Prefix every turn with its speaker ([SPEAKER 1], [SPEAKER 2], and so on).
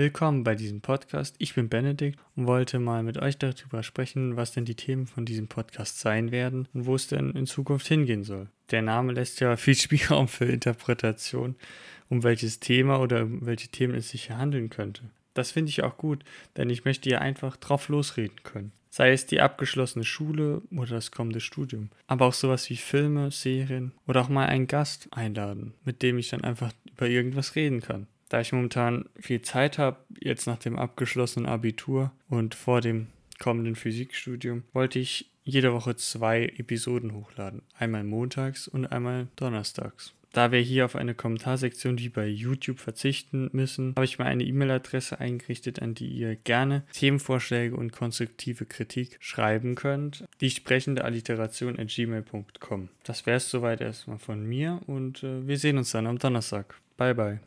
[SPEAKER 1] Willkommen bei diesem Podcast. Ich bin Benedikt und wollte mal mit euch darüber sprechen, was denn die Themen von diesem Podcast sein werden und wo es denn in Zukunft hingehen soll. Der Name lässt ja viel Spielraum für Interpretation, um welches Thema oder um welche Themen es sich hier handeln könnte. Das finde ich auch gut, denn ich möchte hier einfach drauf losreden können. Sei es die abgeschlossene Schule oder das kommende Studium. Aber auch sowas wie Filme, Serien oder auch mal einen Gast einladen, mit dem ich dann einfach über irgendwas reden kann da ich momentan viel Zeit habe, jetzt nach dem abgeschlossenen Abitur und vor dem kommenden Physikstudium, wollte ich jede Woche zwei Episoden hochladen. Einmal montags und einmal donnerstags. Da wir hier auf eine Kommentarsektion wie bei YouTube verzichten müssen, habe ich mir eine E-Mail-Adresse eingerichtet, an die ihr gerne Themenvorschläge und konstruktive Kritik schreiben könnt. Die sprechende Alliteration at gmail.com. Das wäre es soweit erstmal von mir und äh, wir sehen uns dann am Donnerstag. Bye bye.